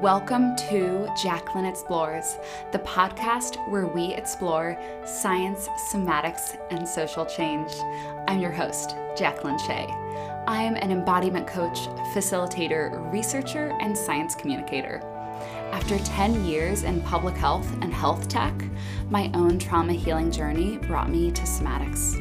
Welcome to Jaclyn Explores, the podcast where we explore science, somatics, and social change. I'm your host, Jaclyn Shea. I am an embodiment coach, facilitator, researcher, and science communicator. After 10 years in public health and health tech, my own trauma healing journey brought me to somatics.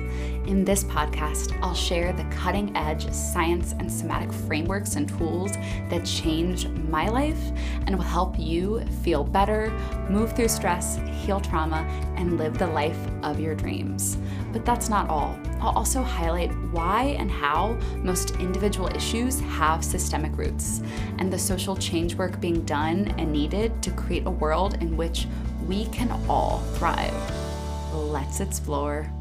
In this podcast, I'll share the cutting edge science and somatic frameworks and tools that changed my life and will help you feel better, move through stress, heal trauma, and live the life of your dreams. But that's not all. I'll also highlight why and how most individual issues have systemic roots and the social change work being done and needed to create a world in which we can all thrive. Let's explore.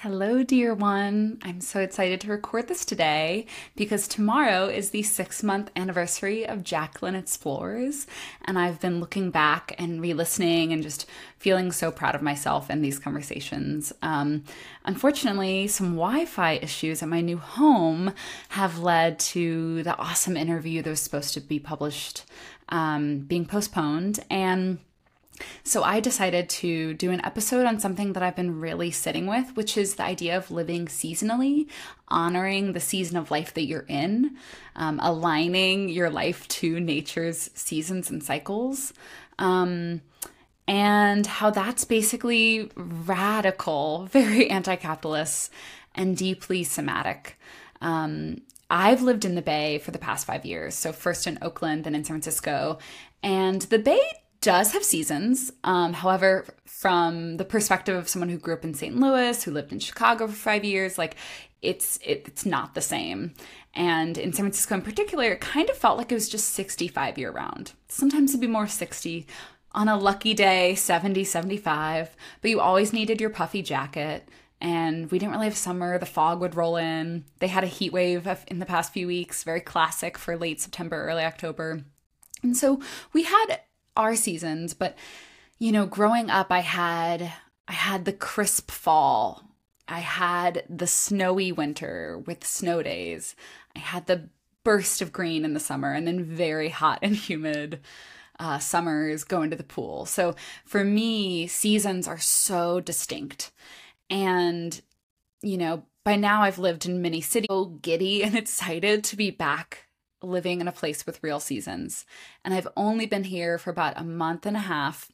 Hello, dear one. I'm so excited to record this today because tomorrow is the six month anniversary of Jaclyn Explores. And I've been looking back and re listening and just feeling so proud of myself in these conversations. Um, unfortunately, some Wi Fi issues at my new home have led to the awesome interview that was supposed to be published um, being postponed. And so I decided to do an episode on something that I've been really sitting with, which is the idea of living seasonally, honoring the season of life that you're in, um, aligning your life to nature's seasons and cycles. Um, and how that's basically radical, very anti capitalist, and deeply somatic. Um, I've lived in the Bay for the past five years. So, first in Oakland, then in San Francisco. And the Bay does have seasons. Um, however, from the perspective of someone who grew up in St. Louis, who lived in Chicago for five years, like it's it, it's not the same. And in San Francisco in particular, it kind of felt like it was just 65 year round. Sometimes it'd be more 60. On a lucky day, 70, 75. But you always needed your puffy jacket. And we didn't really have summer. The fog would roll in. They had a heat wave in the past few weeks, very classic for late September, early October. And so we had our seasons, but you know, growing up I had I had the crisp fall. I had the snowy winter with snow days. I had the burst of green in the summer and then very hot and humid uh, summers going to the pool. So for me, seasons are so distinct. And, you know, by now I've lived in many cities, so giddy and excited to be back living in a place with real seasons. And I've only been here for about a month and a half,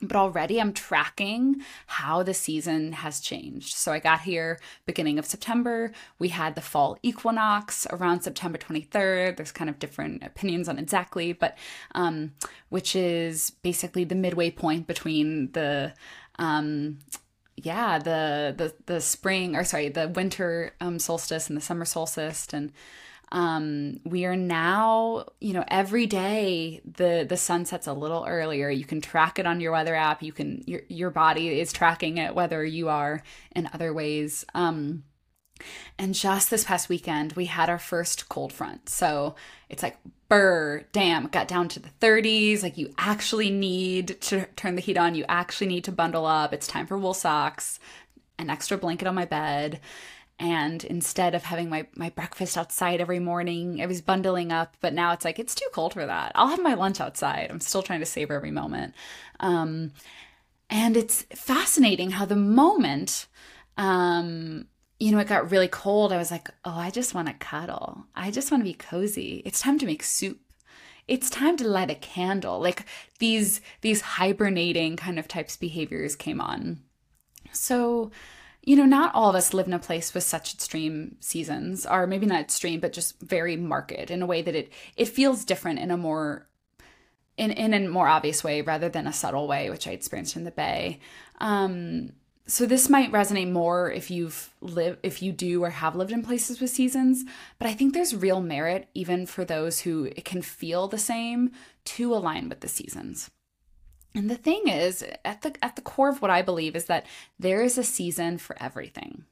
but already I'm tracking how the season has changed. So I got here beginning of September. We had the fall equinox around September 23rd. There's kind of different opinions on exactly, but um, which is basically the midway point between the um, yeah the the the spring or sorry the winter um, solstice and the summer solstice and um, we are now, you know, every day the the sun sets a little earlier. You can track it on your weather app. You can your your body is tracking it whether you are in other ways. Um, and just this past weekend, we had our first cold front. So it's like, burr, damn, got down to the 30s. Like, you actually need to turn the heat on. You actually need to bundle up. It's time for wool socks, an extra blanket on my bed. And instead of having my, my breakfast outside every morning, I was bundling up, but now it's like, it's too cold for that. I'll have my lunch outside. I'm still trying to savor every moment. Um, and it's fascinating how the moment, um, you know, it got really cold, I was like, oh, I just want to cuddle. I just want to be cozy. It's time to make soup. It's time to light a candle. Like these these hibernating kind of types behaviors came on. So you know, not all of us live in a place with such extreme seasons, or maybe not extreme, but just very marked in a way that it it feels different in a more in in a more obvious way rather than a subtle way, which I experienced in the Bay. Um, so this might resonate more if you've lived if you do or have lived in places with seasons, but I think there's real merit even for those who it can feel the same to align with the seasons. And the thing is, at the at the core of what I believe is that there is a season for everything.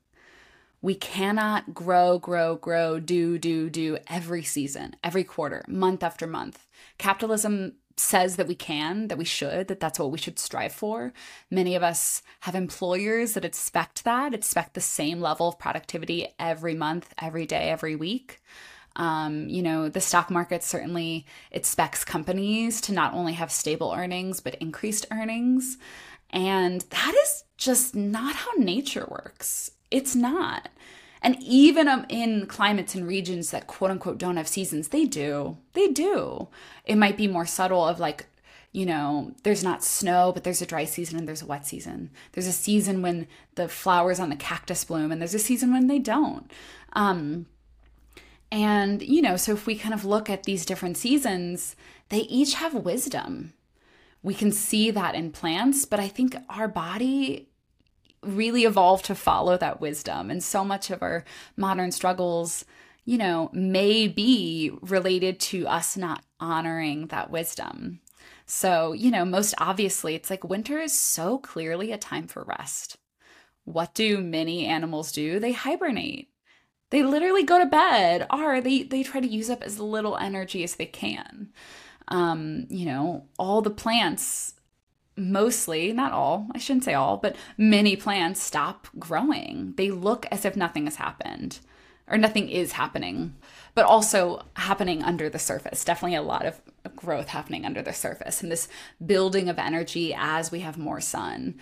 We cannot grow, grow, grow, do, do, do every season, every quarter, month after month. Capitalism says that we can, that we should, that that's what we should strive for. Many of us have employers that expect that, expect the same level of productivity every month, every day, every week. Um, you know, the stock market certainly expects companies to not only have stable earnings, but increased earnings. And that is just not how nature works. It's not. And even um, in climates and regions that quote unquote don't have seasons, they do. They do. It might be more subtle of like, you know, there's not snow, but there's a dry season and there's a wet season. There's a season when the flowers on the cactus bloom and there's a season when they don't. Um, and, you know, so if we kind of look at these different seasons, they each have wisdom. We can see that in plants, but I think our body really evolved to follow that wisdom. And so much of our modern struggles, you know, may be related to us not honoring that wisdom. So, you know, most obviously, it's like winter is so clearly a time for rest. What do many animals do? They hibernate. They literally go to bed or they, they try to use up as little energy as they can. Um, you know, all the plants mostly, not all, I shouldn't say all, but many plants stop growing. They look as if nothing has happened or nothing is happening, but also happening under the surface. Definitely a lot of growth happening under the surface and this building of energy as we have more sun.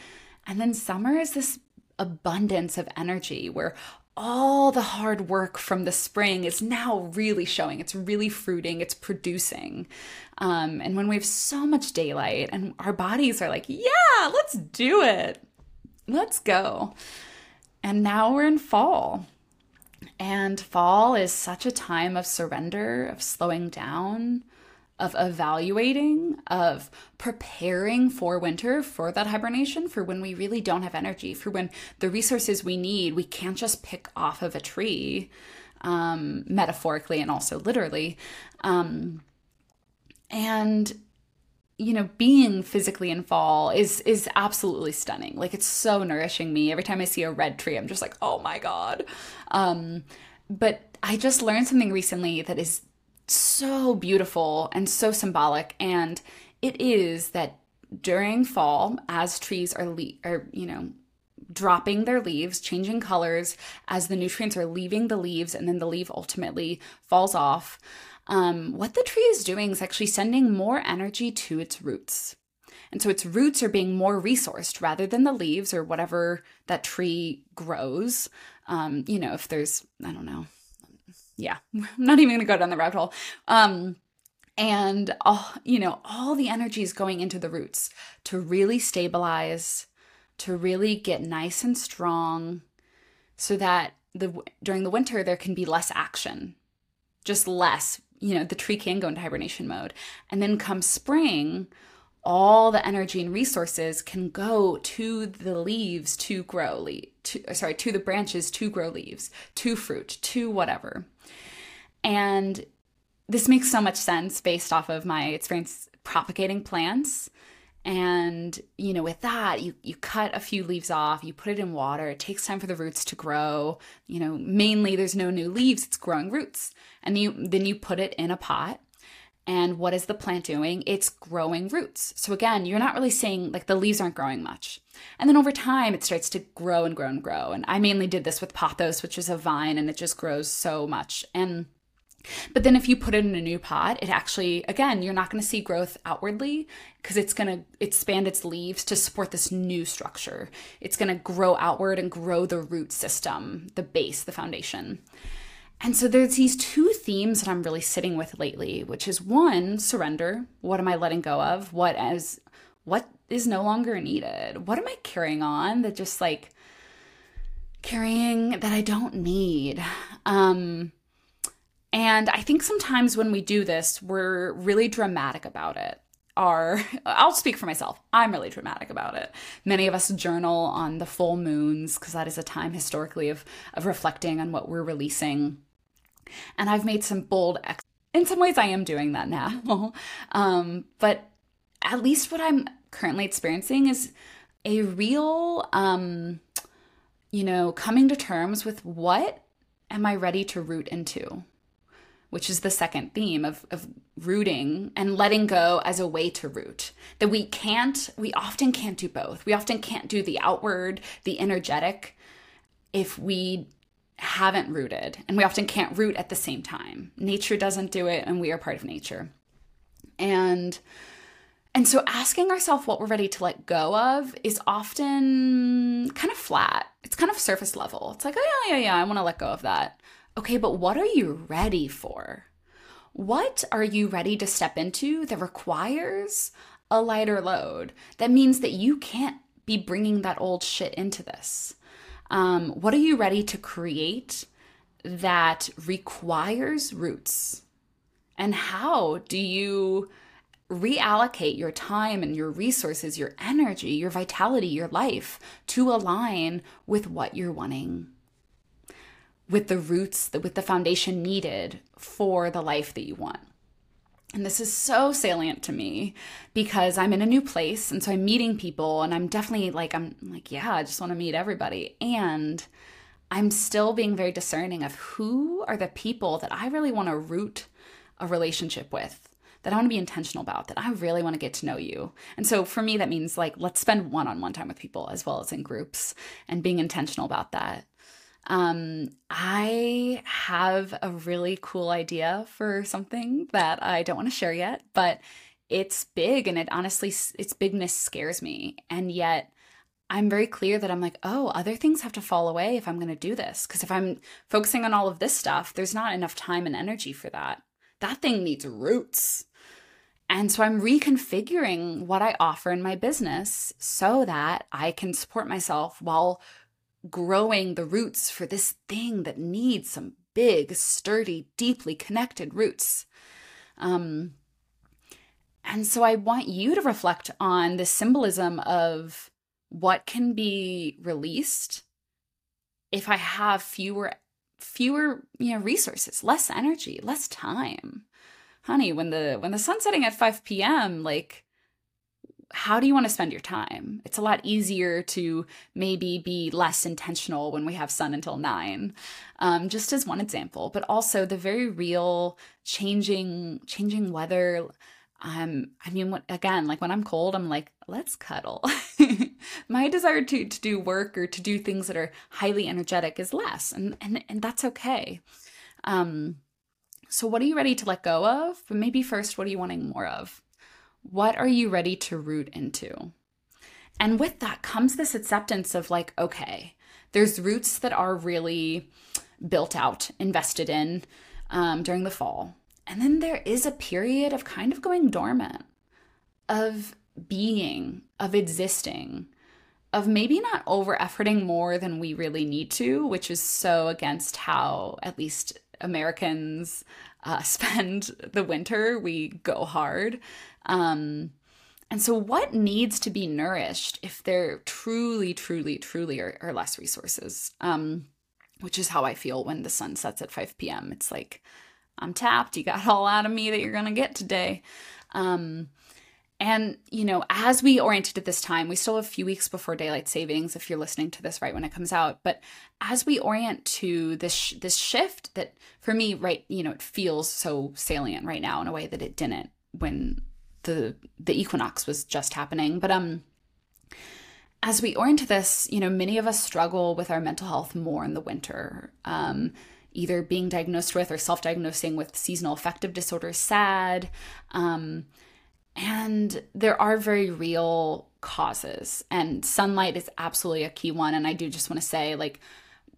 And then summer is this abundance of energy where all the hard work from the spring is now really showing. It's really fruiting, it's producing. Um, and when we have so much daylight and our bodies are like, yeah, let's do it, let's go. And now we're in fall. And fall is such a time of surrender, of slowing down, of evaluating, of preparing for winter, for that hibernation, for when we really don't have energy, for when the resources we need, we can't just pick off of a tree, um, metaphorically and also literally. Um, and you know being physically in fall is is absolutely stunning. Like it's so nourishing me. Every time i see a red tree i'm just like oh my god. Um but i just learned something recently that is so beautiful and so symbolic. And it is that during fall, as trees are, le- are you know, dropping their leaves, changing colors as the nutrients are leaving the leaves, and then the leaf ultimately falls off. Um, what the tree is doing is actually sending more energy to its roots. And so its roots are being more resourced rather than the leaves or whatever that tree grows. Um, you know, if there's, I don't know, yeah, I'm not even gonna go down the rabbit hole. Um, and all you know, all the energy is going into the roots to really stabilize, to really get nice and strong, so that the during the winter there can be less action, just less. You know, the tree can go into hibernation mode, and then come spring, all the energy and resources can go to the leaves to grow le- to, uh, sorry to the branches to grow leaves to fruit to whatever and this makes so much sense based off of my experience propagating plants. And, you know, with that, you, you cut a few leaves off, you put it in water, it takes time for the roots to grow. You know, mainly there's no new leaves, it's growing roots. And you then you put it in a pot. And what is the plant doing? It's growing roots. So again, you're not really seeing, like the leaves aren't growing much. And then over time, it starts to grow and grow and grow. And I mainly did this with pothos, which is a vine, and it just grows so much. And but then if you put it in a new pot, it actually, again, you're not going to see growth outwardly because it's going to expand its leaves to support this new structure. It's going to grow outward and grow the root system, the base, the foundation. And so there's these two themes that I'm really sitting with lately, which is one, surrender. What am I letting go of? What as what is no longer needed? What am I carrying on that just like carrying that I don't need? Um and I think sometimes when we do this, we're really dramatic about it. Are I'll speak for myself. I'm really dramatic about it. Many of us journal on the full moons because that is a time historically of of reflecting on what we're releasing. And I've made some bold ex- in some ways I am doing that now. um, but at least what I'm currently experiencing is a real um, you know, coming to terms with what am I ready to root into? which is the second theme of, of rooting and letting go as a way to root. That we can't, we often can't do both. We often can't do the outward, the energetic, if we haven't rooted, and we often can't root at the same time. Nature doesn't do it, and we are part of nature. And and so asking ourselves what we're ready to let go of is often kind of flat. It's kind of surface level. It's like, oh yeah, yeah, yeah, I want to let go of that. Okay, but what are you ready for? What are you ready to step into that requires a lighter load? That means that you can't be bringing that old shit into this. Um, what are you ready to create that requires roots? And how do you reallocate your time and your resources, your energy, your vitality, your life to align with what you're wanting, with the roots, with the foundation needed for the life that you want? And this is so salient to me because I'm in a new place and so I'm meeting people and I'm definitely like I'm like yeah, I just want to meet everybody and I'm still being very discerning of who are the people that I really want to root a relationship with that I want to be intentional about, that I really want to get to know you. And so for me, that means like, let's spend one on one time with people as well as in groups and being intentional about that. Um, I have a really cool idea for something that I don't want to share yet, but it's big and it honestly, its bigness scares me. And yet, I'm very clear that I'm like, oh, other things have to fall away if I'm going to do this. Because if I'm focusing on all of this stuff, there's not enough time and energy for that. That thing needs roots. And so I'm reconfiguring what I offer in my business so that I can support myself while growing the roots for this thing that needs some big, sturdy, deeply connected roots. Um, and so I want you to reflect on the symbolism of what can be released if I have fewer fewer you know resources, less energy, less time. Honey, when the when the sun's setting at 5 p.m., like how do you want to spend your time? It's a lot easier to maybe be less intentional when we have sun until nine, um, just as one example. But also the very real changing changing weather. Um, I mean, what, again, like when I'm cold, I'm like, let's cuddle. My desire to to do work or to do things that are highly energetic is less, and and and that's okay. Um, so, what are you ready to let go of? But maybe first, what are you wanting more of? What are you ready to root into? And with that comes this acceptance of like, okay, there's roots that are really built out, invested in um, during the fall. And then there is a period of kind of going dormant, of being, of existing, of maybe not over efforting more than we really need to, which is so against how at least Americans uh, spend the winter. We go hard. Um, and so, what needs to be nourished if there truly, truly, truly are, are less resources? Um, which is how I feel when the sun sets at 5 p.m. It's like, I'm tapped. You got all out of me that you're going to get today. Um, and, you know, as we oriented at this time, we still have a few weeks before daylight savings if you're listening to this right when it comes out. But as we orient to this sh- this shift that for me, right, you know, it feels so salient right now in a way that it didn't when the the equinox was just happening. But um as we orient to this, you know, many of us struggle with our mental health more in the winter. Um, either being diagnosed with or self-diagnosing with seasonal affective disorder, SAD. Um, and there are very real causes, and sunlight is absolutely a key one. And I do just want to say, like,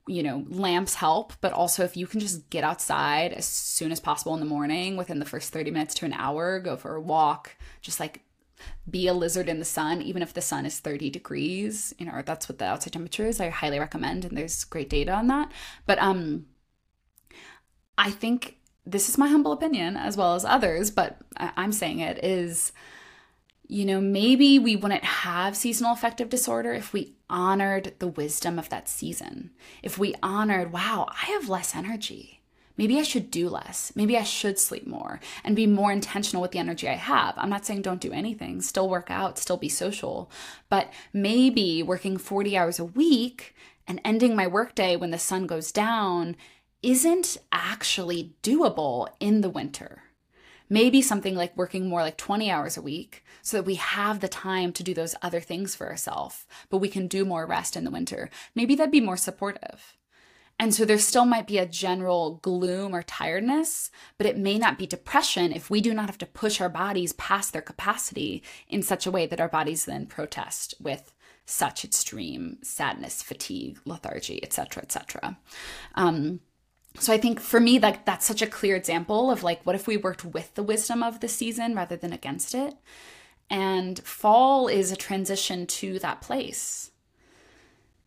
you know, lamps help, but also if you can just get outside as soon as possible in the morning, within the first 30 minutes to an hour, go for a walk, just like be a lizard in the sun, even if the sun is 30 degrees, you know, that's what the outside temperature is. I highly recommend, and there's great data on that. But um I think this is my humble opinion as well as others, but I'm saying it is, you know, maybe we wouldn't have seasonal affective disorder if we honored the wisdom of that season. If we honored, wow, I have less energy. Maybe I should do less. Maybe I should sleep more and be more intentional with the energy I have. I'm not saying don't do anything, still work out, still be social, but maybe working 40 hours a week and ending my workday when the sun goes down isn't actually doable in the winter. Maybe something like working more like 20 hours a week so that we have the time to do those other things for ourselves, but we can do more rest in the winter. Maybe that'd be more supportive. And so there still might be a general gloom or tiredness, but it may not be depression if we do not have to push our bodies past their capacity in such a way that our bodies then protest with such extreme sadness, fatigue, lethargy, etc., etc. Um, so I think for me, like that's such a clear example of like, what if we worked with the wisdom of the season rather than against it? And fall is a transition to that place.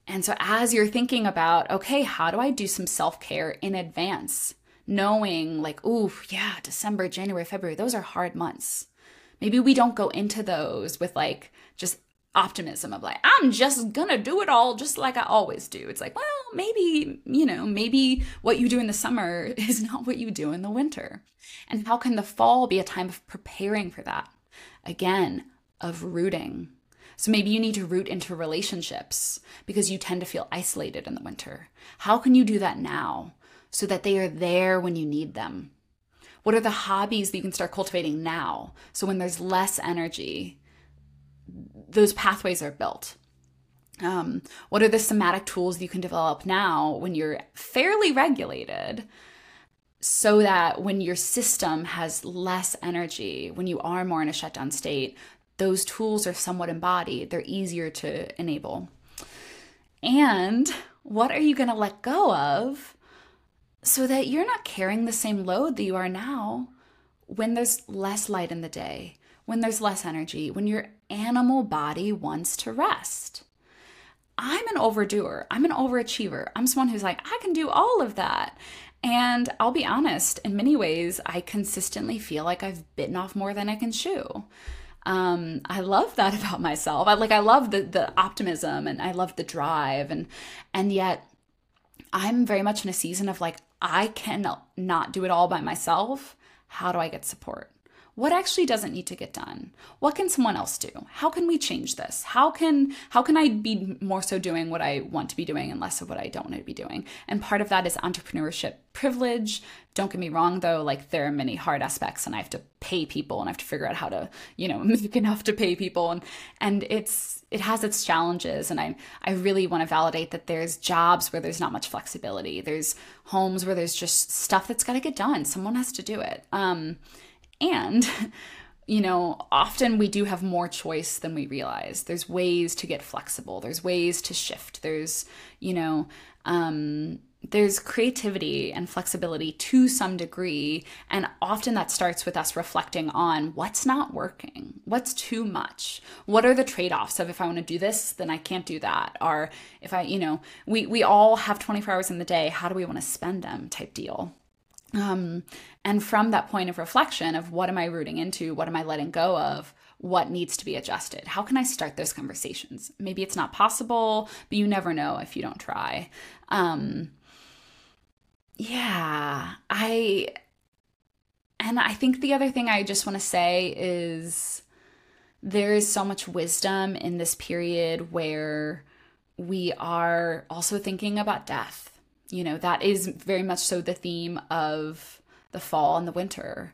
And so as you're thinking about, okay, how do I do some self care in advance? Knowing like, oh, yeah, December, January, February, those are hard months. Maybe we don't go into those with like just optimism of like i'm just gonna do it all just like i always do. It's like well maybe you know maybe what you do in the summer is not what you do in the winter. And how can the fall be a time of preparing for that? Again of rooting. So maybe you need to root into relationships because you tend to feel isolated in the winter. How can you do that now so that they are there when you need them? What are the hobbies that you can start cultivating now? So when there's less energy those pathways are built. Um, what are the somatic tools you can develop now when you're fairly regulated so that when your system has less energy, when you are more in a shutdown state, those tools are somewhat embodied, they're easier to enable. And what are you going to let go of so that you're not carrying the same load that you are now when there's less light in the day, when there's less energy, when your animal body wants to rest. I'm an overdoer. I'm an overachiever. I'm someone who's like, I can do all of that. And I'll be honest, in many ways, I consistently feel like I've bitten off more than I can chew. Um, I love that about myself. I like I love the the optimism and I love the drive and and yet I'm very much in a season of like I can not do it all by myself. How do I get support? What actually doesn't need to get done? What can someone else do? How can we change this? How can how can i be more so doing what i want to be doing and less of what i don't want to be doing? And part of that is entrepreneurship privilege. Don't get me wrong though like there are many hard aspects and i have to pay people and i have to figure out how to you know make enough to pay people. And and it's it has its challenges and i i really want to validate that there's jobs where there's not much flexibility. There's homes where there's just stuff that's got to get done. Someone has to do it. Um and, you know, often we do have more choice than we realize. There's ways to get flexible, there's ways to shift, there's, you know, um, there's creativity and flexibility to some degree. And often that starts with us reflecting on what's not working, what's too much, what are the trade offs of if I want to do this, then I can't do that. Or if I, you know, we, we all have 24 hours in the day, how do we want to spend them type deal. Um, and from that point of reflection of what am I rooting into? What am I letting go of? What needs to be adjusted? How can I start those conversations? Maybe it's not possible, but you never know if you don't try. Um, yeah, I, and I think the other thing I just want to say is there is so much wisdom in this period where we are also thinking about death you know, that is very much so the theme of the fall and the winter.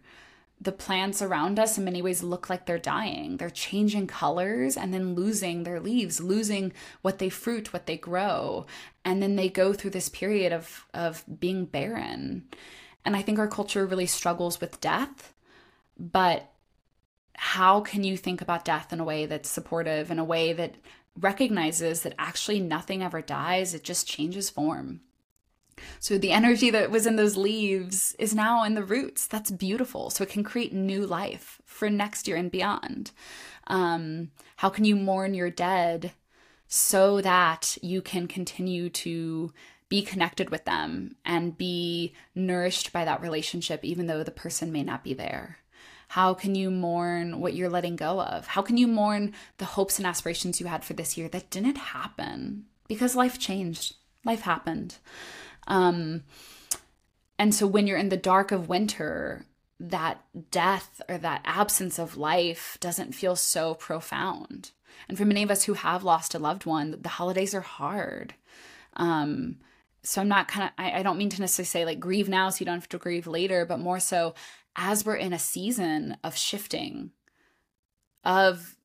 The plants around us in many ways look like they're dying. They're changing colors and then losing their leaves, losing what they fruit, what they grow. And then they go through this period of, of being barren. And I think our culture really struggles with death. But how can you think about death in a way that's supportive, in a way that recognizes that actually nothing ever dies, it just changes form? So the energy that was in those leaves is now in the roots. That's beautiful. So it can create new life for next year and beyond. Um, how can you mourn your dead so that you can continue to be connected with them and be nourished by that relationship, even though the person may not be there? How can you mourn what you're letting go of? How can you mourn the hopes and aspirations you had for this year that didn't happen because life changed? Life happened. Um, and so when you're in the dark of winter, that death or that absence of life doesn't feel so profound. And for many of us who have lost a loved one, the holidays are hard. Um, so I'm not kind of, I, I don't mean to necessarily say like grieve now so you don't have to grieve later, but more so as we're in a season of shifting, of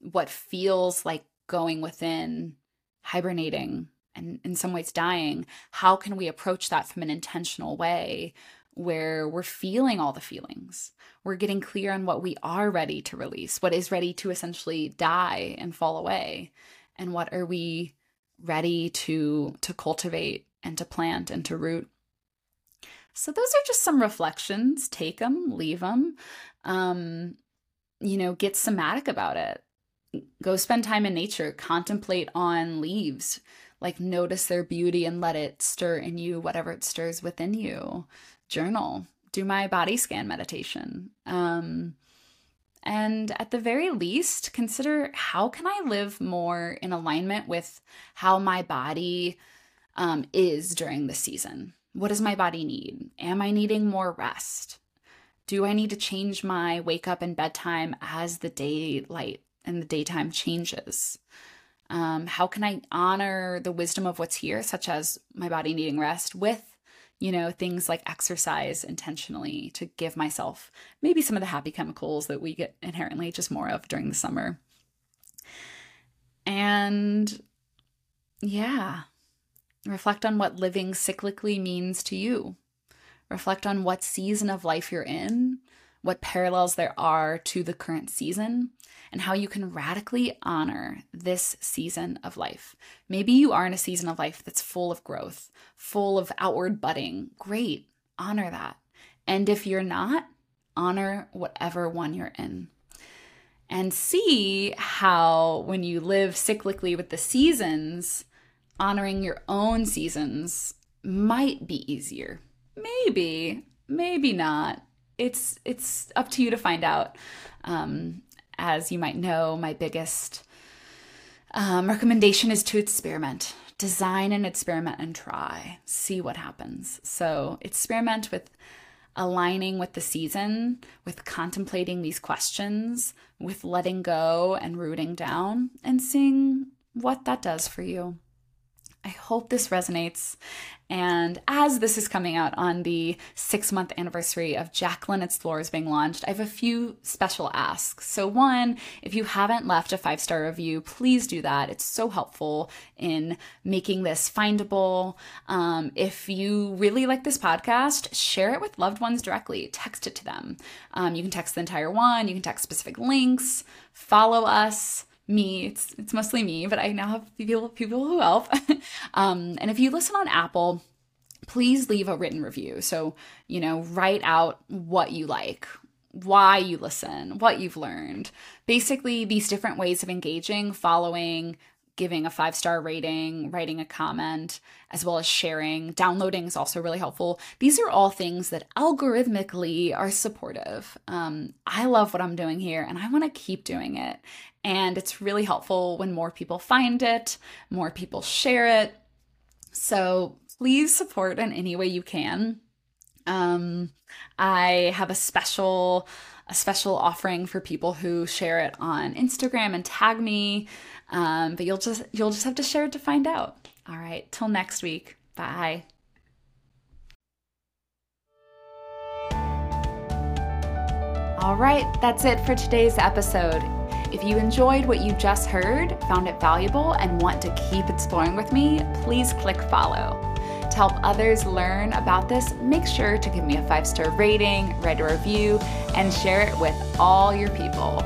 what feels like going within, hibernating, and in some ways dying, how can we approach that from an intentional way where we're feeling all the feelings? We're getting clear on what we are ready to release, what is ready to essentially die and fall away, and what are we ready to to cultivate and to plant and to root. So those are just some reflections. Take them, leave them. Um, you know, get somatic about it. Go spend time in nature, contemplate on leaves, like notice their beauty and let it stir in you whatever it stirs within you. Journal, do my body scan meditation. Um, and at the very least, consider how can I live more in alignment with how my body um, is during the season? What does my body need? Am I needing more rest? Do I need to change my wake up and bedtime as the daylight and the daytime changes? Um, how can I honor the wisdom of what's here, such as my body needing rest, with you know things like exercise intentionally to give myself maybe some of the happy chemicals that we get inherently just more of during the summer. And yeah, reflect on what living cyclically means to you. Reflect on what season of life you're in, what parallels there are to the current season, and how you can radically honor this season of life. Maybe you are in a season of life that's full of growth, full of outward budding. Great, honor that. And if you're not, honor whatever one you're in. And see how, when you live cyclically with the seasons, honoring your own seasons might be easier. Maybe, maybe not. It's it's up to you to find out. Um, as you might know, my biggest um, recommendation is to experiment. Design an experiment and try. See what happens. So, experiment with aligning with the season, with contemplating these questions, with letting go and rooting down, and seeing what that does for you. I hope this resonates. And as this is coming out on the six month anniversary of Jaclyn Explores being launched, I have a few special asks. So, one, if you haven't left a five star review, please do that. It's so helpful in making this findable. Um, if you really like this podcast, share it with loved ones directly, text it to them. Um, you can text the entire one, you can text specific links, follow us me. It's it's mostly me, but I now have people people who help. um, and if you listen on Apple, please leave a written review. So you know, write out what you like, why you listen, what you've learned. Basically, these different ways of engaging, following, giving a five star rating, writing a comment, as well as sharing. Downloading is also really helpful. These are all things that algorithmically are supportive. Um, I love what I'm doing here and I want to keep doing it. And it's really helpful when more people find it, more people share it. So please support in any way you can. Um, I have a special a special offering for people who share it on Instagram and tag me. Um, but you'll just you'll just have to share it to find out. All right, till next week. Bye. All right, that's it for today's episode. If you enjoyed what you just heard, found it valuable, and want to keep exploring with me, please click follow. To help others learn about this, make sure to give me a five star rating, write a review, and share it with all your people.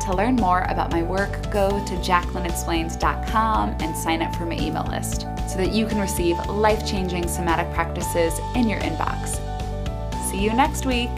To learn more about my work, go to jaclynexplains.com and sign up for my email list so that you can receive life changing somatic practices in your inbox. See you next week.